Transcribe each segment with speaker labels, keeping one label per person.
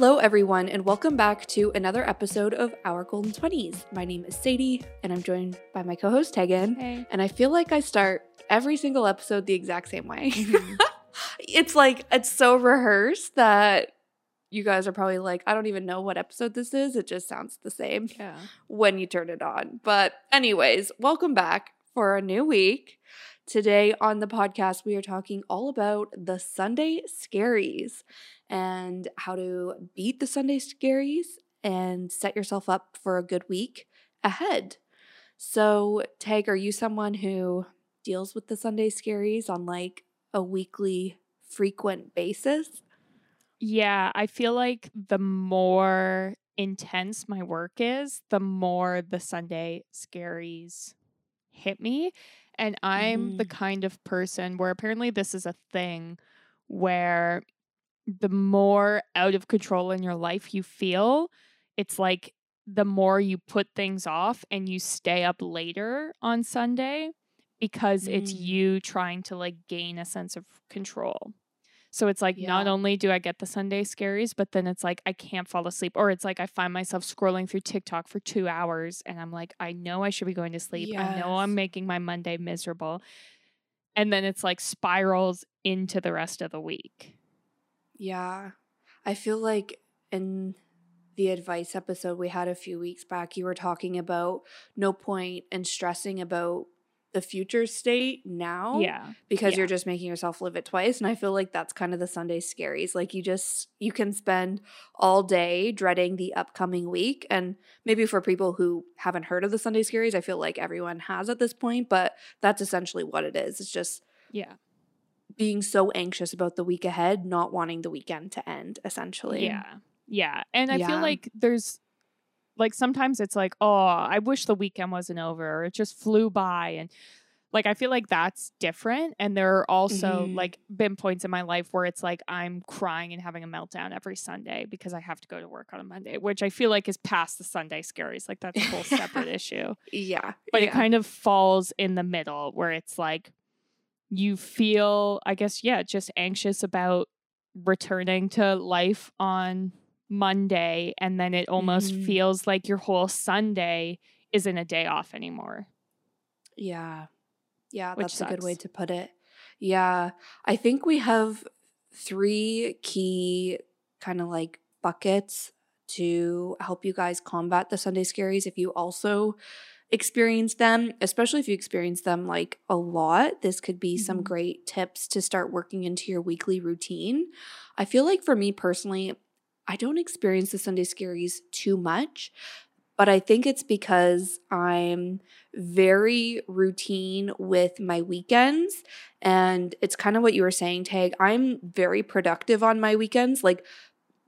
Speaker 1: Hello, everyone, and welcome back to another episode of Our Golden 20s. My name is Sadie, and I'm joined by my co host, Tegan.
Speaker 2: Hey.
Speaker 1: And I feel like I start every single episode the exact same way. Mm-hmm. it's like, it's so rehearsed that you guys are probably like, I don't even know what episode this is. It just sounds the same
Speaker 2: Yeah.
Speaker 1: when you turn it on. But, anyways, welcome back for a new week. Today on the podcast, we are talking all about the Sunday scaries and how to beat the Sunday scaries and set yourself up for a good week ahead. So, Tag, are you someone who deals with the Sunday scaries on like a weekly, frequent basis?
Speaker 2: Yeah, I feel like the more intense my work is, the more the Sunday scaries hit me. And I'm the
Speaker 1: Mhm.
Speaker 2: kind of person where apparently this is a thing where the more out of control in your life you feel, it's like the more you put things off and you stay up later on Sunday because it's
Speaker 1: Mm.
Speaker 2: you trying to like gain a sense of control. So it's like not only do I get the Sunday scaries, but then it's like I can't fall asleep. Or it's like I find myself scrolling through TikTok for two hours and I'm like, I know I should be going to sleep. I know I'm making my Monday miserable. And then it's like spirals into the rest of the week.
Speaker 1: Yeah. I feel like in the advice episode we had a few weeks back, you were talking about no point in stressing about the future state now
Speaker 2: Yeah.
Speaker 1: because
Speaker 2: yeah.
Speaker 1: you're just making yourself live it twice. And I feel like that's kind of the Sunday scaries. Like you just, you can spend all day dreading the upcoming week. And maybe for people who haven't heard of the Sunday scaries, I feel like everyone has at this point, but that's essentially what it is. It's just
Speaker 2: Yeah.
Speaker 1: being so anxious about the week ahead, not wanting the weekend to end, essentially.
Speaker 2: Yeah. Yeah. And I feel like there's like sometimes it's like, oh, I wish the weekend wasn't over or it just flew by. And like I feel like that's different. And there are also
Speaker 1: Mhm.
Speaker 2: like been points in my life where it's like I'm crying and having a meltdown every Sunday because I have to go to work on a Monday, which I feel like is past the Sunday scaries. Like that's a whole separate issue.
Speaker 1: Yeah.
Speaker 2: But
Speaker 1: yeah.
Speaker 2: it kind of falls in the middle where it's like you feel, I guess, yeah, just anxious about returning to life on Monday. And then it almost
Speaker 1: Mhm.
Speaker 2: feels like your whole Sunday isn't a day off anymore.
Speaker 1: Yeah. Yeah,
Speaker 2: Which
Speaker 1: that's a good way to put it. Yeah. I think we have three key kind of like buckets to help you guys combat the Sunday scaries if you also experience them, especially if you experience them like a lot. This could be some
Speaker 2: Mhm.
Speaker 1: great tips to start working into your weekly routine. I feel like for me personally, I don't experience the Sunday scaries too much, but I think it's because I'm very routine with my weekends. And it's kind of what you were saying, Tag. I'm very productive on my weekends. Like,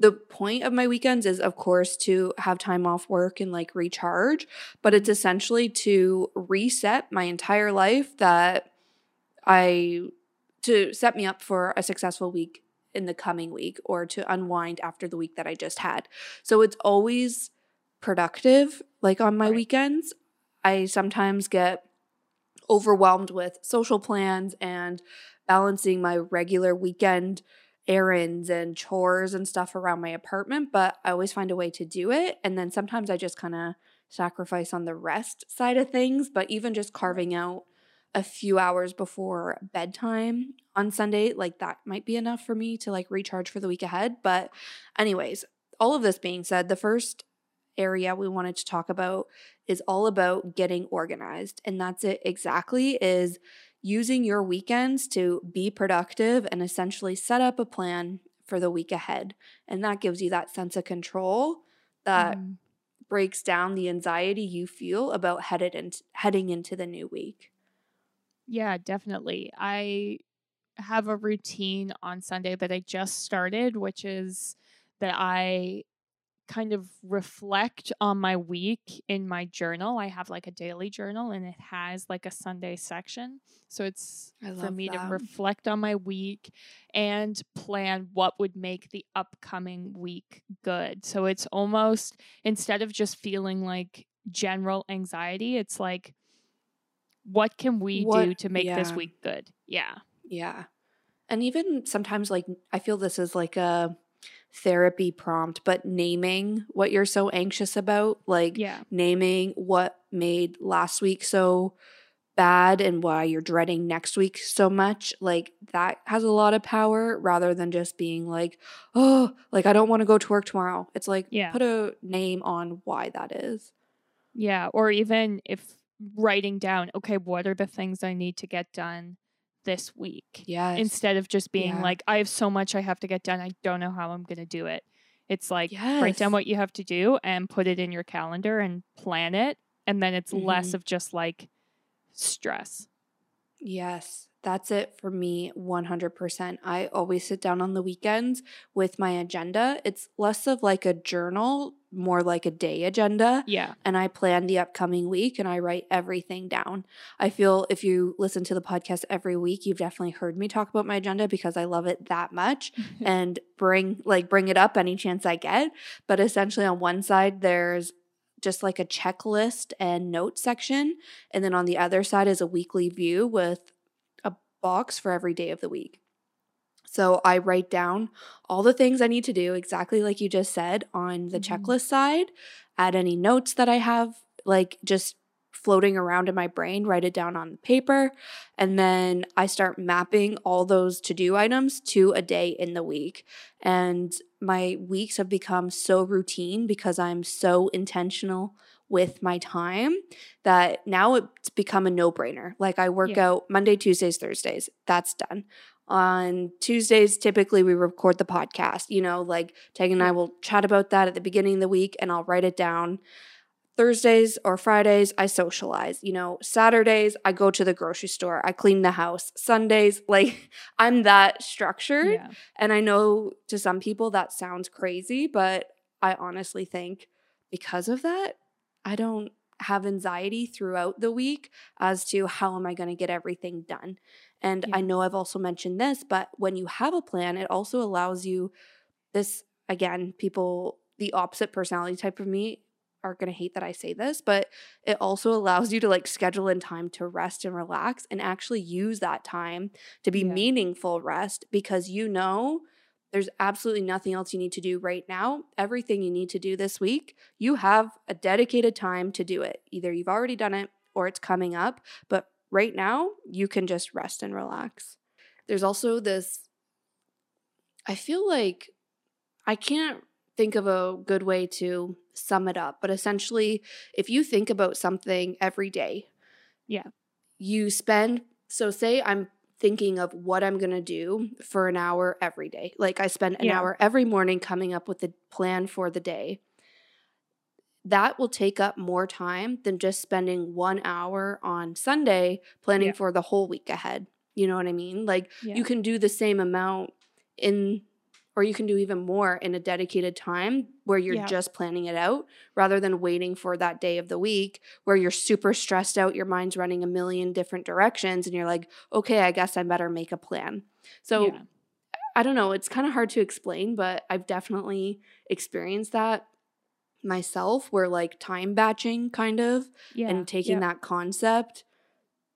Speaker 1: the point of my weekends is, of course, to have time off work and like recharge, but it's essentially to reset my entire life that I, to set me up for a successful week in the coming week or to unwind after the week that I just had. So it's always productive, like on my
Speaker 2: Right.
Speaker 1: weekends. I sometimes get overwhelmed with social plans and balancing my regular weekend errands and chores and stuff around my apartment, but I always find a way to do it. And then sometimes I just kind of sacrifice on the rest side of things, but even just carving out a few hours before bedtime on Sunday, like that might be enough for me to like recharge for the week ahead. But, anyways, all of this being said, the first area we wanted to talk about is all about getting organized. And that's it exactly is using your weekends to be productive and essentially set up a plan for the week ahead. And that gives you that sense of control that
Speaker 2: Mhm.
Speaker 1: breaks down the anxiety you feel about headed in, heading into the new week.
Speaker 2: Yeah, definitely. I have a routine on Sunday that I just started, which is that I kind of reflect on my week in my journal. I have like a daily journal and it has like a Sunday section. So it's for me to reflect on my week and plan what would make the upcoming week good. So it's almost instead of just feeling like general anxiety, it's like what can we do to make this week good? Yeah.
Speaker 1: Yeah. And even sometimes, like, I feel this is like a therapy prompt, but naming what you're so anxious about, like
Speaker 2: Yeah.
Speaker 1: naming what made last week so bad and why you're dreading next week so much, like that has a lot of power rather than just being like, oh, like I don't want to go to work tomorrow. It's like,
Speaker 2: Yeah.
Speaker 1: put a name on why that is.
Speaker 2: Yeah. Or even if writing down, okay, what are the things I need to get done this week?
Speaker 1: Yeah.
Speaker 2: Instead of just being
Speaker 1: Yeah.
Speaker 2: like, I have so much I have to get done. I don't know how I'm going to do it. It's like, write down what you have to do and put it in your calendar and plan it. And then it's less
Speaker 1: Mhm.
Speaker 2: of just like stress.
Speaker 1: Yes, that's it for me 100%. I always sit down on the weekends with my agenda. It's less of like a journal, more like a day agenda.
Speaker 2: Yeah.
Speaker 1: And I plan the upcoming week and I write everything down. I feel if you listen to the podcast every week, you've definitely heard me talk about my agenda because I love it that much and bring like bring it up any chance I get. But essentially on one side there's just like a checklist and note section and then on the other side is a weekly view with box for every day of the week. So I write down all the things I need to do exactly like you just said on the
Speaker 2: Mhm.
Speaker 1: checklist side, add any notes that I have like just floating around in my brain, write it down on paper, and then I start mapping all those to do items to a day in the week. And my weeks have become so routine because I'm so intentional with my time that now it's become a no brainer. Like I work
Speaker 2: Yeah.
Speaker 1: out Monday, Tuesdays, Thursdays. That's done. On Tuesdays, typically we record the podcast. You know, like Tag and I mm. will chat about that at the beginning of the week and I'll write it down. Thursdays or Fridays, I socialize. You know, Saturdays, I go to the grocery store, I clean the house. Sundays, like I'm that structured.
Speaker 2: Yeah.
Speaker 1: And I know to some people that sounds crazy, but I honestly think because of that, I don't have anxiety throughout the week as to how am I going to get everything done. And I know I've also mentioned this, but when you have a plan, it also allows you this again, people, the opposite personality type of me are going to hate that I say this, but it also allows you to like schedule in time to rest and relax and actually use that time to be
Speaker 2: Yeah.
Speaker 1: meaningful rest because you know there's absolutely nothing else you need to do right now. Everything you need to do this week, you have a dedicated time to do it. Either you've already done it or it's coming up, but right now you can just rest and relax. There's also this I feel like I can't think of a good way to sum it up, but essentially, if you think about something every day,
Speaker 2: Yeah.
Speaker 1: you spend, so say I'm thinking of what I'm going to do for an hour every day. Like I spend an
Speaker 2: Yeah.
Speaker 1: hour every morning coming up with the plan for the day. That will take up more time than just spending one hour on Sunday planning
Speaker 2: Yeah.
Speaker 1: for the whole week ahead. You know what I mean? Like
Speaker 2: Yeah.
Speaker 1: you can do the same amount in or you can do even more in a dedicated time where you're
Speaker 2: Yeah.
Speaker 1: just planning it out rather than waiting for that day of the week where you're super stressed out your mind's running a million different directions and you're like okay i guess i better make a plan so
Speaker 2: Yeah.
Speaker 1: i don't know it's kind of hard to explain but i've definitely experienced that myself where like time batching kind of
Speaker 2: yeah.
Speaker 1: and taking that concept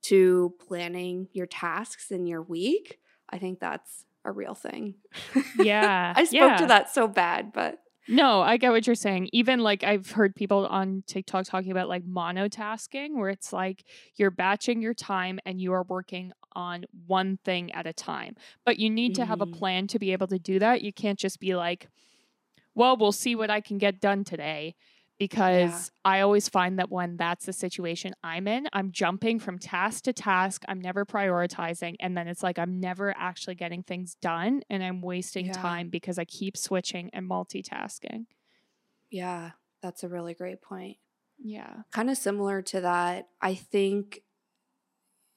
Speaker 1: to planning your tasks in your week, I think that's a real thing.
Speaker 2: Yeah.
Speaker 1: I spoke
Speaker 2: yeah.
Speaker 1: to that so bad, but
Speaker 2: No, I get what you're saying. Even like I've heard people on TikTok talking about like monotasking, where it's like you're batching your time and you are working on one thing at a time. But you need to have a
Speaker 1: Mhm.
Speaker 2: plan to be able to do that. You can't just be like, well, we'll see what I can get done today. Because I always find that when that's the situation I'm in, I'm jumping from task to task. I'm never prioritizing. And then it's like I'm never actually getting things done and I'm wasting
Speaker 1: Yeah.
Speaker 2: time because I keep switching and multitasking.
Speaker 1: yeah, that's a really great point.
Speaker 2: Yeah.
Speaker 1: Kind of similar to that, I think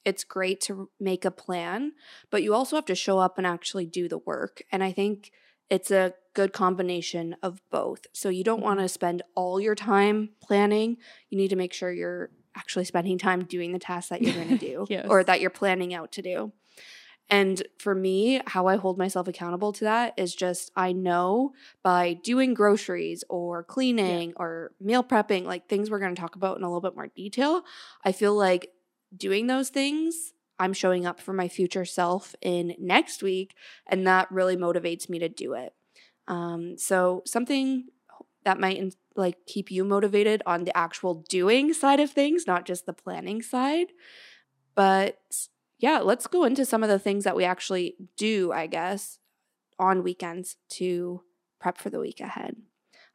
Speaker 1: it's great to make a plan, but you also have to show up and actually do the work. And I think it's a good combination of both. So you don't want to mm-hmm. spend all your time planning. You need to make sure you're actually spending time doing the tasks that you're going to do
Speaker 2: Yes.
Speaker 1: or that you're planning out to do. And for me, how I hold myself accountable to that is just I know by doing groceries or cleaning or meal prepping, like things we're going to talk about in a little bit more detail, I feel like doing those things, I'm showing up for my future self in next week. And that really motivates me to do it. Um, so something that might like keep you motivated on the actual doing side of things, not just the planning side. But yeah, let's go into some of the things that we actually do, I guess, on weekends to prep for the week ahead.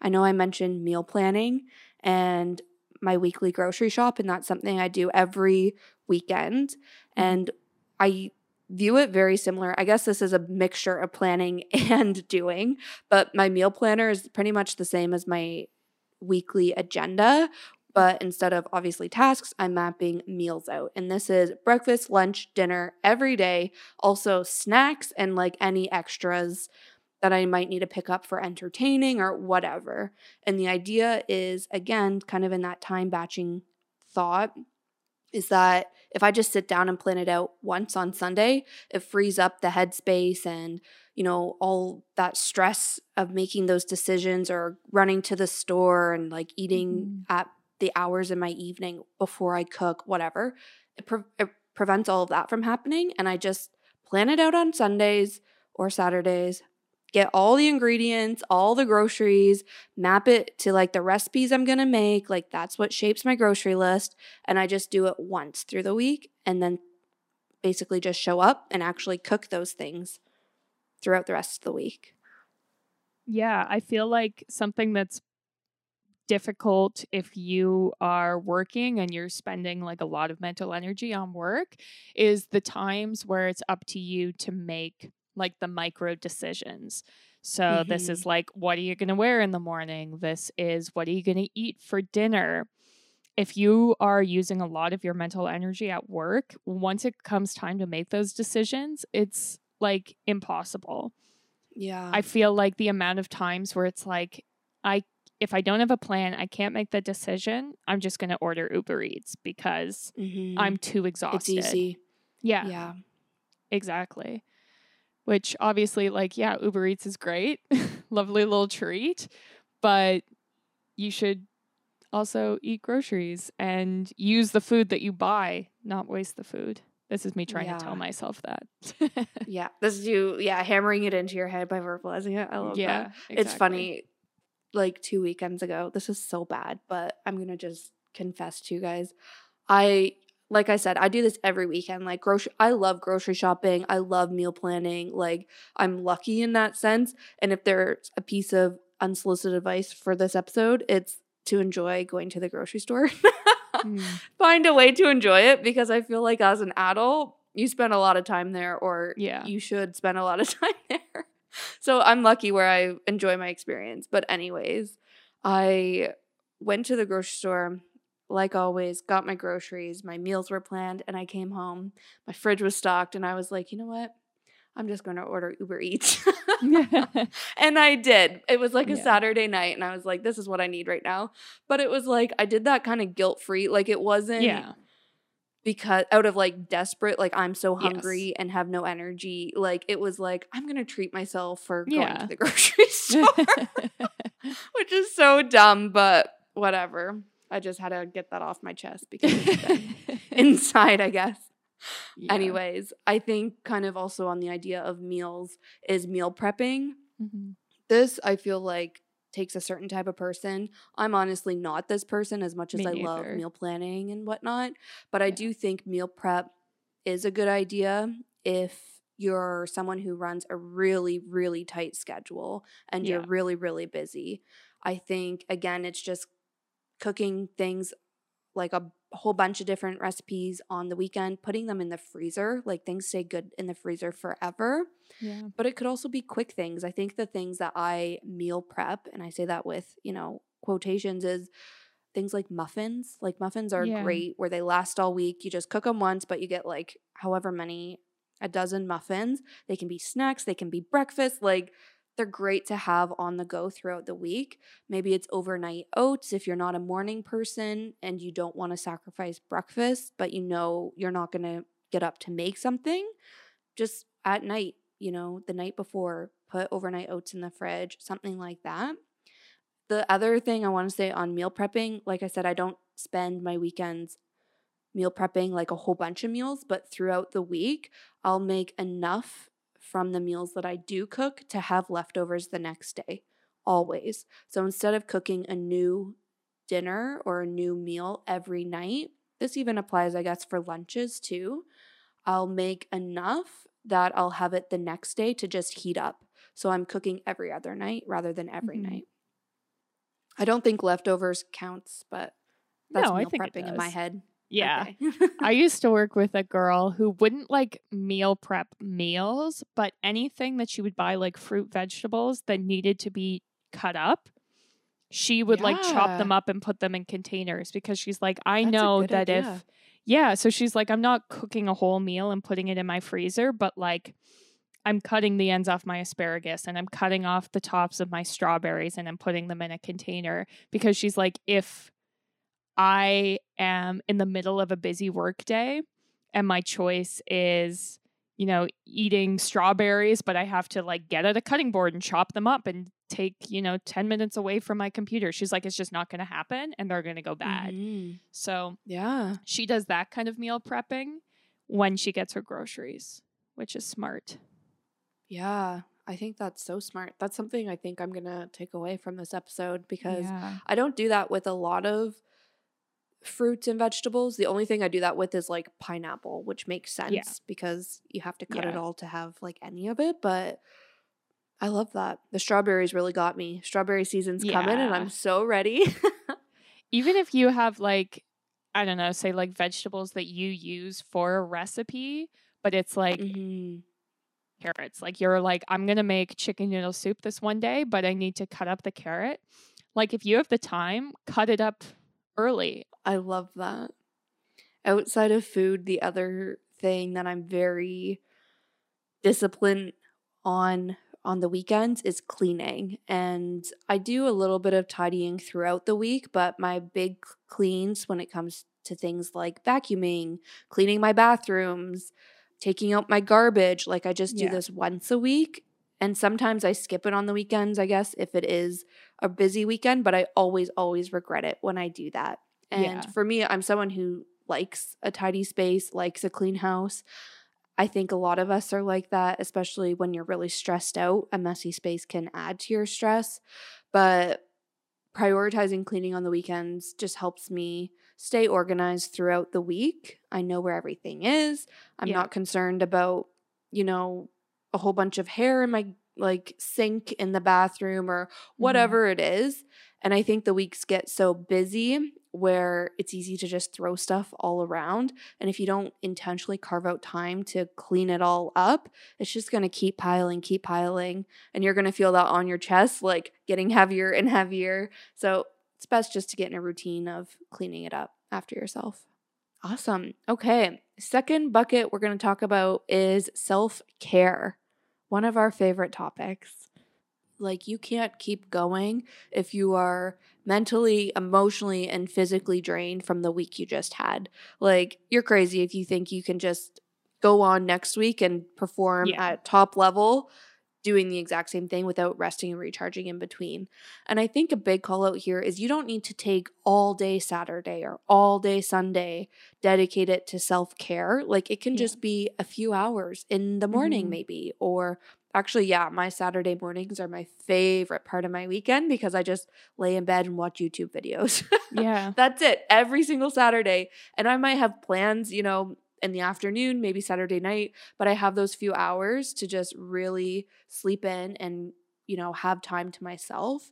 Speaker 1: I know I mentioned meal planning and my weekly grocery shop, and that's something I do every weekend. Mm-hmm. And I view it very similar. I guess this is a mixture of planning and doing, but my meal planner is pretty much the same as my weekly agenda. But instead of obviously tasks, I'm mapping meals out. And this is breakfast, lunch, dinner every day. Also, snacks and like any extras that I might need to pick up for entertaining or whatever. And the idea is, again, kind of in that time batching thought, is that if I just sit down and plan it out once on Sunday, it frees up the headspace and, you know, all that stress of making those decisions or running to the store and like eating mm-hmm. at the hours in my evening before I cook, whatever. It, pre- it prevents all of that from happening. And I just plan it out on Sundays or Saturdays, get all the ingredients, all the groceries, map it to like the recipes I'm going to make. Like that's what shapes my grocery list. And I just do it once through the week and then basically just show up and actually cook those things throughout the rest of the week.
Speaker 2: Yeah, I feel like something that's difficult if you are working and you're spending like a lot of mental energy on work is the times where it's up to you to make like the micro decisions. So mm-hmm. this is like, what are you going to wear in the morning? This is what are you going to eat for dinner? If you are using a lot of your mental energy at work, once it comes time to make those decisions, it's like impossible.
Speaker 1: Yeah.
Speaker 2: I feel like the amount of times where it's like, I, if I don't have a plan, I can't make the decision. I'm just going to order Uber Eats because mm-hmm. I'm too exhausted.
Speaker 1: It's easy.
Speaker 2: Yeah.
Speaker 1: Yeah.
Speaker 2: Exactly which obviously, like, yeah, Uber Eats is great, lovely little treat, but you should also eat groceries and use the food that you buy, not waste the food. This is me trying yeah. to tell myself that.
Speaker 1: yeah, this is you, yeah, hammering it into your head by verbalizing it. I love yeah, that. Exactly. It's funny. Like two weekends ago, this is so bad, but I'm gonna just confess to you guys. I like I said, I do this every weekend. Like grocery I love grocery shopping. I love meal planning. Like I'm lucky in that sense. And if there's a piece of unsolicited advice for this episode, it's to enjoy going to the grocery store. mm. Find a way to enjoy it because I feel like as an adult, you spend a lot of time there or
Speaker 2: yeah.
Speaker 1: you should spend a lot of time there. So I'm lucky where I enjoy my experience. But anyways, I went to the grocery store like always, got my groceries, my meals were planned, and I came home. My fridge was stocked, and I was like, you know what? I'm just going to order Uber Eats. and I did. It was like a yeah. Saturday night, and I was like, this is what I need right now. But it was like, I did that kind of guilt free. Like, it wasn't.
Speaker 2: Yeah.
Speaker 1: Because out of like desperate, like I'm so hungry yes. and have no energy. Like it was like, I'm gonna treat myself for going yeah. to the grocery store. Which is so dumb, but whatever. I just had to get that off my chest because inside, I guess. Yeah. Anyways, I think kind of also on the idea of meals is meal prepping. Mm-hmm. This I feel like takes a certain type of person. I'm honestly not this person as much as Me I neither. love meal planning and whatnot, but yeah. I do think meal prep is a good idea if you're someone who runs a really, really tight schedule and yeah. you're really, really busy. I think, again, it's just cooking things like a whole bunch of different recipes on the weekend, putting them in the freezer. Like things stay good in the freezer forever.
Speaker 2: Yeah.
Speaker 1: But it could also be quick things. I think the things that I meal prep, and I say that with, you know, quotations, is things like muffins. Like muffins are yeah. great where they last all week. You just cook them once, but you get like however many, a dozen muffins. They can be snacks, they can be breakfast. Like they're great to have on the go throughout the week. Maybe it's overnight oats if you're not a morning person and you don't want to sacrifice breakfast, but you know you're not going to get up to make something. Just at night, you know, the night before, put overnight oats in the fridge, something like that. The other thing I want to say on meal prepping, like I said, I don't spend my weekends meal prepping like a whole bunch of meals, but throughout the week, I'll make enough from the meals that I do cook to have leftovers the next day, always. So instead of cooking a new dinner or a new meal every night, this even applies, I guess, for lunches too. I'll make enough that I'll have it the next day to just heat up. So I'm cooking every other night rather than every
Speaker 2: Mhm.
Speaker 1: night. I don't think leftovers counts, but that's
Speaker 2: No,
Speaker 1: meal prepping in my head.
Speaker 2: Yeah.
Speaker 1: Okay.
Speaker 2: I used to work with a girl who wouldn't like meal prep meals, but anything that she would buy, like fruit, vegetables that needed to be cut up, she would like chop them up and put them in containers because she's like, I
Speaker 1: That's
Speaker 2: know that
Speaker 1: idea.
Speaker 2: if, yeah, so she's like, I'm not cooking a whole meal and putting it in my freezer, but like, I'm cutting the ends off my asparagus and I'm cutting off the tops of my strawberries and I'm putting them in a container because she's like, if I am in the middle of a busy work day and my choice is, you know, eating strawberries, but I have to like get at a cutting board and chop them up and take, you know, 10 minutes away from my computer. She's like, it's just not going to happen and they're going to go bad.
Speaker 1: Mhm.
Speaker 2: So
Speaker 1: Yeah.
Speaker 2: she does that kind of meal prepping when she gets her groceries, which is smart.
Speaker 1: Yeah. I think that's so smart. That's something I think I'm going to take away from this episode because
Speaker 2: yeah.
Speaker 1: I don't do that with a lot of fruits and vegetables. The only thing I do that with is like pineapple, which makes sense because you have to cut it all to have like any of it. But I love that. The strawberries really got me. Strawberry season's coming and I'm so ready.
Speaker 2: even if you have like i don't know say like vegetables that you use for a recipe but it's like
Speaker 1: Mhm.
Speaker 2: carrots like you're like i'm gonna make chicken noodle soup this one day but i need to cut up the carrot like if you have the time cut it up early
Speaker 1: I love that. Outside of food, the other thing that I'm very disciplined on on the weekends is cleaning. And I do a little bit of tidying throughout the week, but my big cleans when it comes to things like vacuuming, cleaning my bathrooms, taking out my garbage, like I just do
Speaker 2: Yeah.
Speaker 1: this once a week. And sometimes I skip it on the weekends, I guess, if it is a busy weekend, but I always, always regret it when I do that. And
Speaker 2: Yeah.
Speaker 1: for me, I'm someone who likes a tidy space, likes a clean house. I think a lot of us are like that, especially when you're really stressed out. A messy space can add to your stress. But prioritizing cleaning on the weekends just helps me stay organized throughout the week. I know where everything is. I'm
Speaker 2: Yeah.
Speaker 1: not concerned about, you know, a whole bunch of hair in my like sink in the bathroom or mm-hmm. whatever it is. And I think the weeks get so busy where it's easy to just throw stuff all around. And if you don't intentionally carve out time to clean it all up, it's just going to keep piling, keep piling. And you're going to feel that on your chest, like getting heavier and heavier. So it's best just to get in a routine of cleaning it up after yourself. Awesome. Okay. Second bucket we're going to talk about is self care, one of our favorite topics. Like, you can't keep going if you are mentally, emotionally, and physically drained from the week you just had. Like, you're crazy if you think you can just go on next week and perform
Speaker 2: Yeah.
Speaker 1: at top level doing the exact same thing without resting and recharging in between. And I think a big call out here is you don't need to take all day Saturday or all day Sunday, dedicate it to self care. Like it can
Speaker 2: Yeah.
Speaker 1: just be a few hours in the morning,
Speaker 2: Mhm.
Speaker 1: maybe. Or actually, yeah, my Saturday mornings are my favorite part of my weekend because I just lay in bed and watch YouTube videos.
Speaker 2: yeah
Speaker 1: That's it every single Saturday. And I might have plans, you know, in the afternoon, maybe Saturday night, but I have those few hours to just really sleep in and, you know, have time to myself.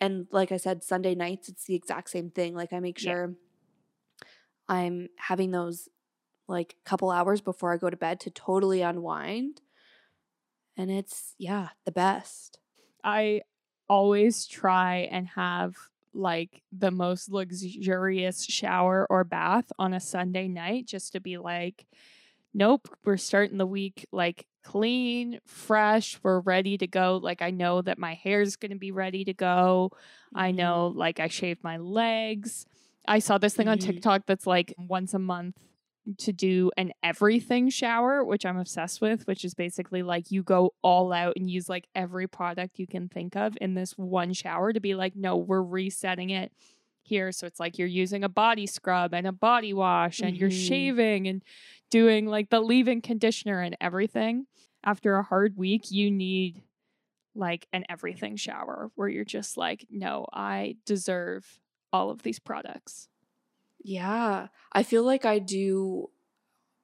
Speaker 1: And like I said, Sunday nights, it's the exact same thing. Like I make
Speaker 2: Yeah.
Speaker 1: sure I'm having those like couple hours before I go to bed to totally unwind. And it's, yeah, the best.
Speaker 2: I always try and have like the most luxurious shower or bath on a Sunday night just to be like, nope, we're starting the week like clean, fresh, we're ready to go. Like, I know that my hair's going to be ready to go. I know, like, I shaved my legs. I saw this thing on
Speaker 1: Mhm.
Speaker 2: TikTok that's like once a month to do an everything shower, which I'm obsessed with, which is basically like you go all out and use like every product you can think of in this one shower to be like, no, we're resetting it here. So it's like you're using a body scrub and a body wash and you're
Speaker 1: Mhm.
Speaker 2: shaving and doing like the leave in conditioner and everything. after a hard week, you need like an everything shower where you're just like, no, I deserve all of these products.
Speaker 1: Yeah. I feel like I do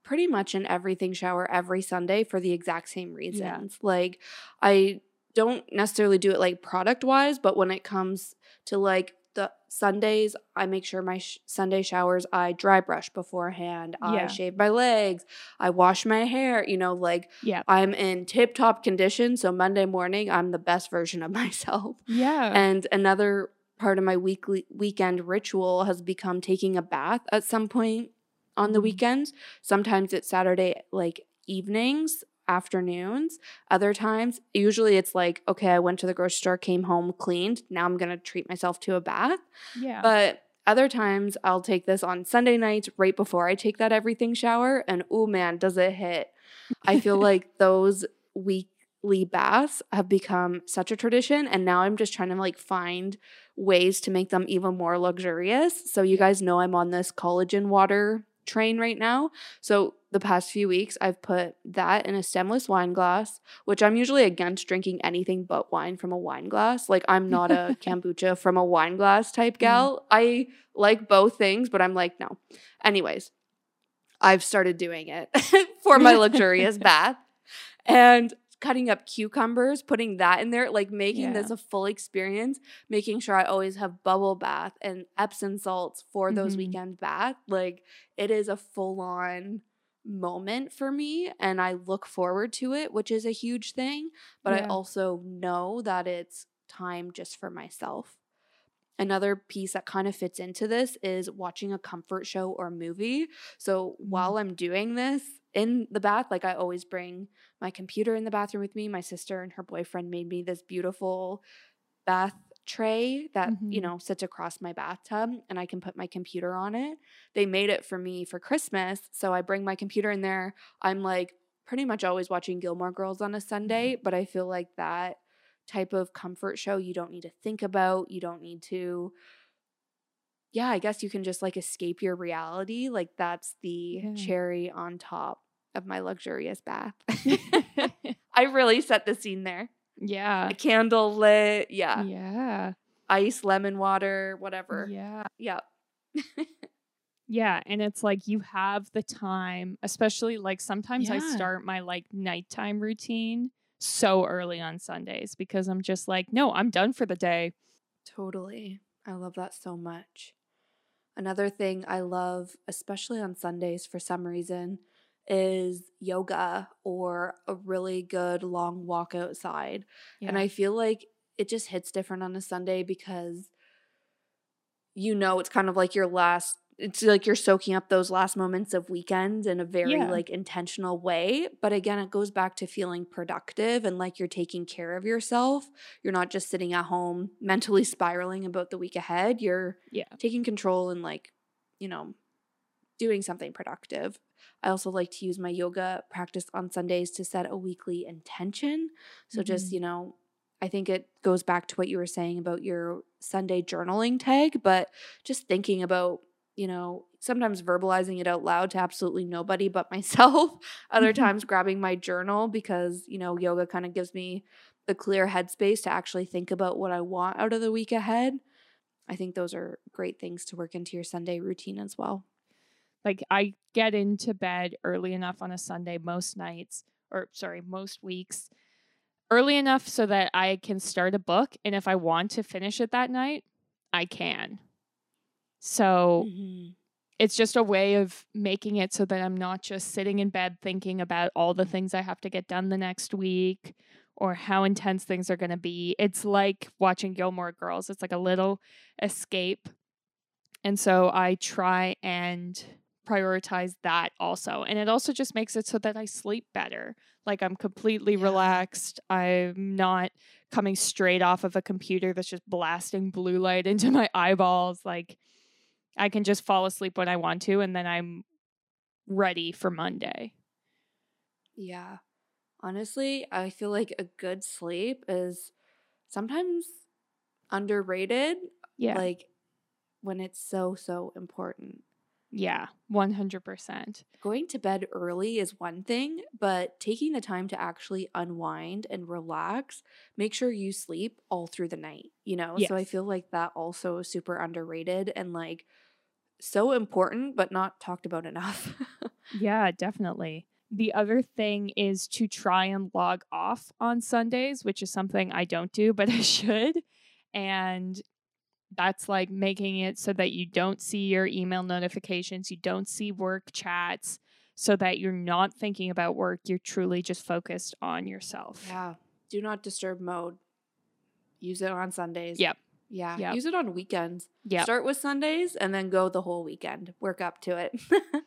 Speaker 1: pretty much an everything shower every Sunday for the exact same reasons. Like, I don't necessarily do it like product wise, but when it comes to like the Sundays, I make sure my sh- Sunday showers, I dry brush beforehand. I
Speaker 2: Yeah.
Speaker 1: shave my legs. I wash my hair. You know, like
Speaker 2: Yeah.
Speaker 1: I'm in tip top condition. So Monday morning, I'm the best version of myself.
Speaker 2: Yeah.
Speaker 1: And another part of my weekly weekend ritual has become taking a bath at some point on the
Speaker 2: Mhm.
Speaker 1: weekends. Sometimes it's Saturday like evenings, afternoons. Other times, usually it's like, okay, I went to the grocery store, came home, cleaned. Now I'm going to treat myself to a bath.
Speaker 2: yeah.
Speaker 1: But other times I'll take this on Sunday nights right before I take that everything shower and oh man, does it hit. I feel like those weekly baths have become such a tradition and now I'm just trying to like find ways to make them even more luxurious. So you guys know I'm on this collagen water train right now. So the past few weeks I've put that in a stemless wine glass, which I'm usually against drinking anything but wine from a wine glass. Like I'm not a kombucha from a wine glass type mm-hmm. gal. I like both things, but I'm like no. Anyways, I've started doing it for my luxurious bath and cutting up cucumbers, putting that in there, like making this a full experience, making sure I always have bubble bath and Epsom salts for those
Speaker 2: Mhm.
Speaker 1: weekend bath. Like it is a full on moment for me and I look forward to it, which is a huge thing, but I also know that it's time just for myself. Another piece that kind of fits into this is watching a comfort show or movie. So while I'm doing this in the bath, like I always bring my computer in the bathroom with me. My sister and her boyfriend made me this beautiful bath tray that, you
Speaker 2: Mhm.
Speaker 1: know, sits across my bathtub and I can put my computer on it. They made it for me for Christmas. So I bring my computer in there. I'm like pretty much always watching Gilmore Girls on a Sunday, but I feel like that type of comfort show you don't need to think about. You don't need to yeah, I guess you can just like escape your reality. Like that's the
Speaker 2: Yeah.
Speaker 1: cherry on top of my luxurious bath. I really set the scene there.
Speaker 2: yeah.
Speaker 1: A candle lit, yeah.
Speaker 2: Yeah.
Speaker 1: Ice, lemon water, whatever.
Speaker 2: Yeah.
Speaker 1: Yeah.
Speaker 2: Yeah, and it's like you have the time, especially like sometimes I start my like nighttime routine so early on Sundays because I'm just like, no, I'm done for the day.
Speaker 1: Totally. I love that so much. Another thing I love, especially on Sundays for some reason, is yoga or a really good long walk outside. And I feel like it just hits different on a Sunday because you know it's kind of like your last it's like you're soaking up those last moments of weekend in a very
Speaker 2: Yeah.
Speaker 1: like intentional way but again it goes back to feeling productive and like you're taking care of yourself you're not just sitting at home mentally spiraling about the week ahead you're
Speaker 2: Yeah.
Speaker 1: taking control and like you know doing something productive i also like to use my yoga practice on sundays to set a weekly intention so just
Speaker 2: Mhm.
Speaker 1: you know i think it goes back to what you were saying about your sunday journaling tag but just thinking about you know sometimes verbalizing it out loud to absolutely nobody but myself other
Speaker 2: Mhm.
Speaker 1: times grabbing my journal because you know yoga kind of gives me the clear headspace to actually think about what i want out of the week ahead i think those are great things to work into your sunday routine as well
Speaker 2: like I get into bed early enough on a Sunday most nights or sorry, most weeks. Early enough so that I can start a book and if I want to finish it that night, I can. So mm-hmm. it's just a way of making it so that I'm not just sitting in bed thinking about all the things I have to get done the next week or how intense things are going to be. It's like watching Gilmore Girls. It's like a little escape. And so I try and prioritize that also. And it also just makes it so that I sleep better. Like I'm completely
Speaker 1: Yeah.
Speaker 2: relaxed. I'm not coming straight off of a computer that's just blasting blue light into my eyeballs. Like I can just fall asleep when I want to and then I'm ready for Monday.
Speaker 1: Yeah. Honestly, I feel like a good sleep is sometimes underrated,
Speaker 2: Yeah.
Speaker 1: like when it's so, so important.
Speaker 2: Yeah, 100%.
Speaker 1: Going to bed early is one thing, but taking the time to actually unwind and relax, make sure you sleep all through the night, you know? So I feel like that also is super underrated and like so important, but not talked about enough.
Speaker 2: Yeah, definitely. The other thing is to try and log off on Sundays, which is something I don't do, but I should. And that's like making it so that you don't see your email notifications, you don't see work chats, so that you're not thinking about work. You're truly just focused on yourself.
Speaker 1: yeah. Do not disturb mode. Use it on Sundays.
Speaker 2: Yep.
Speaker 1: Yeah.
Speaker 2: Yep.
Speaker 1: Use it on weekends.
Speaker 2: Yeah.
Speaker 1: Start with Sundays and then go the whole weekend. Work up to it.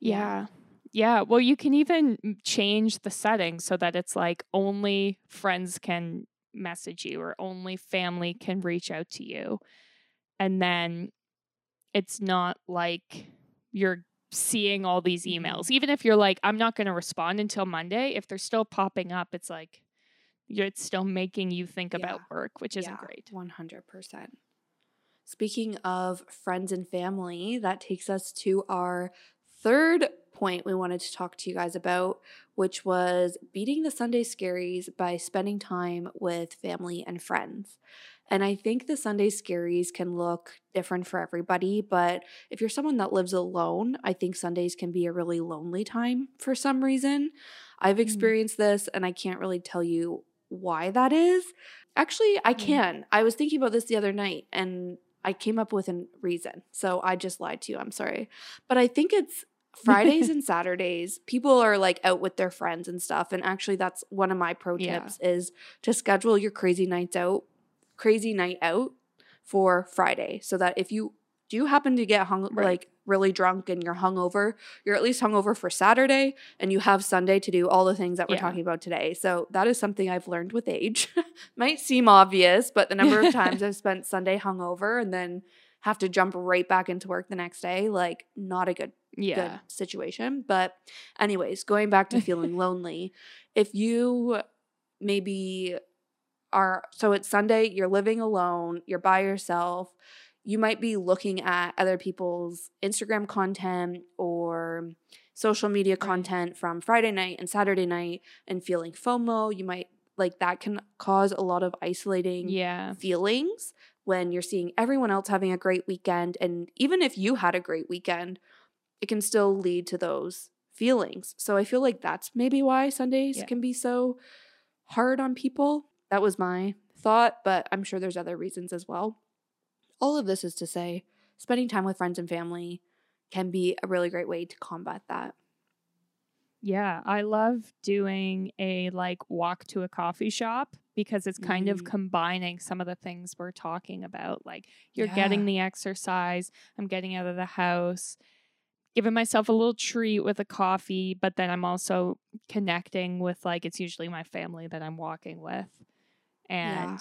Speaker 2: Yeah. Yeah. Well, you can even change the settings so that it's like only friends can message you or only family can reach out to you. And then it's not like you're seeing all these
Speaker 1: Mhm.
Speaker 2: emails. Even if you're like, I'm not going to respond until Monday, if they're still popping up, it's like, you're, it's still making you think about work, which isn't
Speaker 1: Yeah,
Speaker 2: great.
Speaker 1: 100%. Speaking of friends and family, that takes us to our third point we wanted to talk to you guys about, which was beating the Sunday scaries by spending time with family and friends. And I think the Sunday scaries can look different for everybody, but if you're someone that lives alone, I think Sundays can be a really lonely time for some reason. I've
Speaker 2: Mm.
Speaker 1: experienced this and I can't really tell you why that is. Actually, I
Speaker 2: Mm.
Speaker 1: can. I was thinking about this the other night and I came up with a reason. So I just lied to you. I'm sorry. But I think it's Fridays and Saturdays. People are like out with their friends and stuff. And actually, that's one of my pro
Speaker 2: Yeah.
Speaker 1: tips is to schedule your crazy nights out, crazy night out for Friday. So that if you do happen to get hung
Speaker 2: Right.
Speaker 1: like really drunk and you're hungover, you're at least hungover for Saturday and you have Sunday to do all the things that we're
Speaker 2: Yeah.
Speaker 1: talking about today. So that is something I've learned with age. Might seem obvious, but the number of times I've spent Sunday hungover and then have to jump right back into work the next day, like not a good
Speaker 2: Yeah.
Speaker 1: good situation. But anyways, going back to feeling lonely, if you maybe are so it's Sunday, you're living alone, you're by yourself, you might be looking at other people's Instagram content or social media content from Friday night and Saturday night and feeling FOMO. You might like that can cause a lot of isolating
Speaker 2: Yeah.
Speaker 1: feelings when you're seeing everyone else having a great weekend. And even if you had a great weekend, it can still lead to those feelings. So I feel like that's maybe why Sundays
Speaker 2: Yeah.
Speaker 1: can be so hard on people. That was my thought, but I'm sure there's other reasons as well. All of this is to say, spending time with friends and family can be a really great way to combat that.
Speaker 2: Yeah, I love doing a like walk to a coffee shop because it's kind of
Speaker 1: Mm.
Speaker 2: combining some of the things we're talking about. Like you're getting the exercise, I'm getting out of the house, giving myself a little treat with a coffee, but then I'm also connecting with like it's usually my family that I'm walking with. And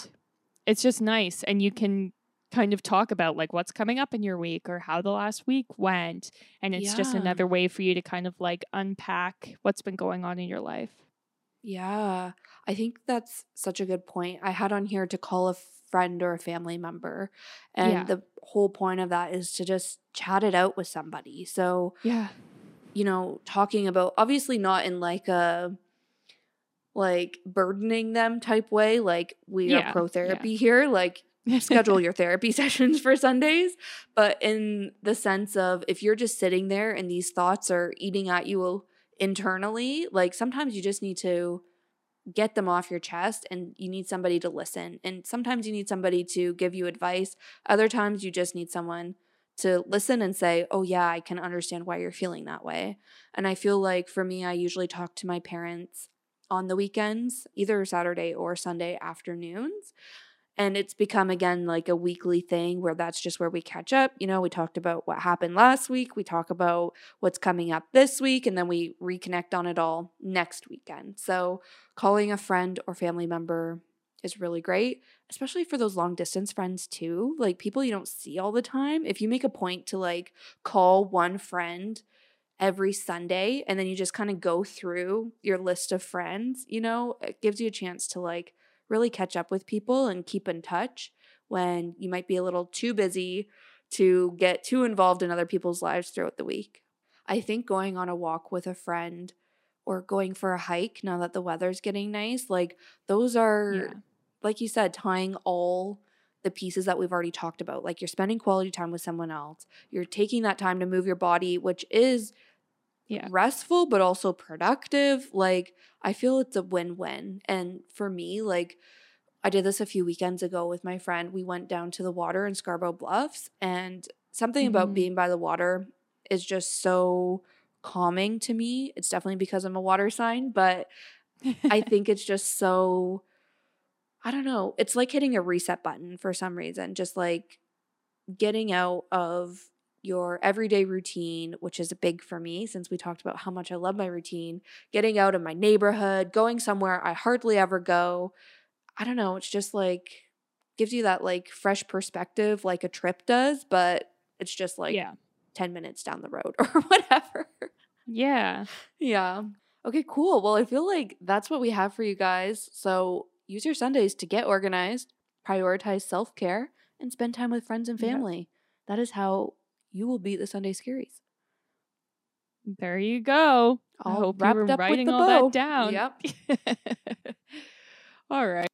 Speaker 2: it's just nice and you can kind of talk about like what's coming up in your week or how the last week went and it's just another way for you to kind of like unpack what's been going on in your life.
Speaker 1: Yeah, I think that's such a good point. I had on here to call a friend or a family member, and
Speaker 2: Yeah.
Speaker 1: the whole point of that is to just chat it out with somebody. So,
Speaker 2: Yeah.
Speaker 1: you know, talking about obviously not in like a like burdening them type way, like we
Speaker 2: Yeah,
Speaker 1: are pro
Speaker 2: yeah.
Speaker 1: therapy here, like schedule your therapy sessions for Sundays, but in the sense of if you're just sitting there and these thoughts are eating at you internally, like sometimes you just need to get them off your chest and you need somebody to listen. And sometimes you need somebody to give you advice. Other times you just need someone to listen and say, "Oh yeah, I can understand why you're feeling that way." And I feel like for me, I usually talk to my parents on the weekends, either Saturday or Sunday afternoons. And it's become again like a weekly thing where that's just where we catch up. You know, we talked about what happened last week, we talk about what's coming up this week, and then we reconnect on it all next weekend. So, calling a friend or family member is really great, especially for those long distance friends too. Like people you don't see all the time. If you make a point to like call one friend every Sunday and then you just kind of go through your list of friends, you know, it gives you a chance to like really catch up with people and keep in touch when you might be a little too busy to get too involved in other people's lives throughout the week. I think going on a walk with a friend or going for a hike now that the weather's getting nice, like those are,
Speaker 2: Yeah.
Speaker 1: like you said, tying all the pieces that we've already talked about. Like you're spending quality time with someone else, you're taking that time to move your body, which is
Speaker 2: Yeah.
Speaker 1: restful but also productive. Like I feel it's a win-win. And for me, like I did this a few weekends ago with my friend. We went down to the water in Scarborough Bluffs and something about
Speaker 2: Mhm.
Speaker 1: being by the water is just so calming to me. It's definitely because I'm a water sign, but I think it's just so I don't know. It's like hitting a reset button for some reason. Just like getting out of your everyday routine, which is big for me since we talked about how much I love my routine, getting out of my neighborhood, going somewhere I hardly ever go. I don't know. It's just like gives you that like fresh perspective like a trip does, but it's just like
Speaker 2: yeah.
Speaker 1: 10 minutes down the road or whatever.
Speaker 2: Yeah.
Speaker 1: Yeah. Okay, cool. Well, I feel like that's what we have for you guys. So use your Sundays to get organized, prioritize self care, and spend time with friends and family. That is how you will beat the Sunday scaries.
Speaker 2: There you go. I
Speaker 1: All
Speaker 2: hope you
Speaker 1: wrapped
Speaker 2: were
Speaker 1: up with
Speaker 2: writing all
Speaker 1: bow.
Speaker 2: that down.
Speaker 1: Yep.
Speaker 2: all right.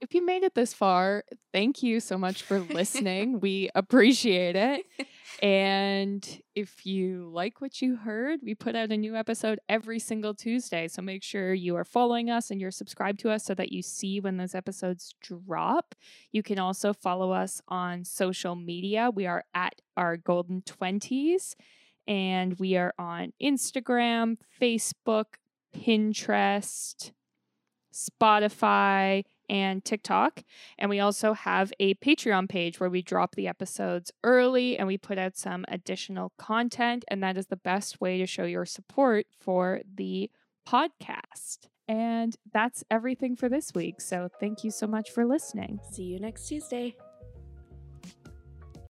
Speaker 2: If you made it this far, thank you so much for listening. we appreciate it. And if you like what you heard, we put out a new episode every single Tuesday. So make sure you are following us and you're subscribed to us so that you see when those episodes drop. You can also follow us on social media. We are at our golden 20s and we are on Instagram, Facebook, Pinterest, Spotify, and TikTok. And we also have a Patreon page where we drop the episodes early and we put out some additional content. And that is the best way to show your support for the podcast. And that's everything for this week. So thank you so much for listening.
Speaker 1: See you next Tuesday.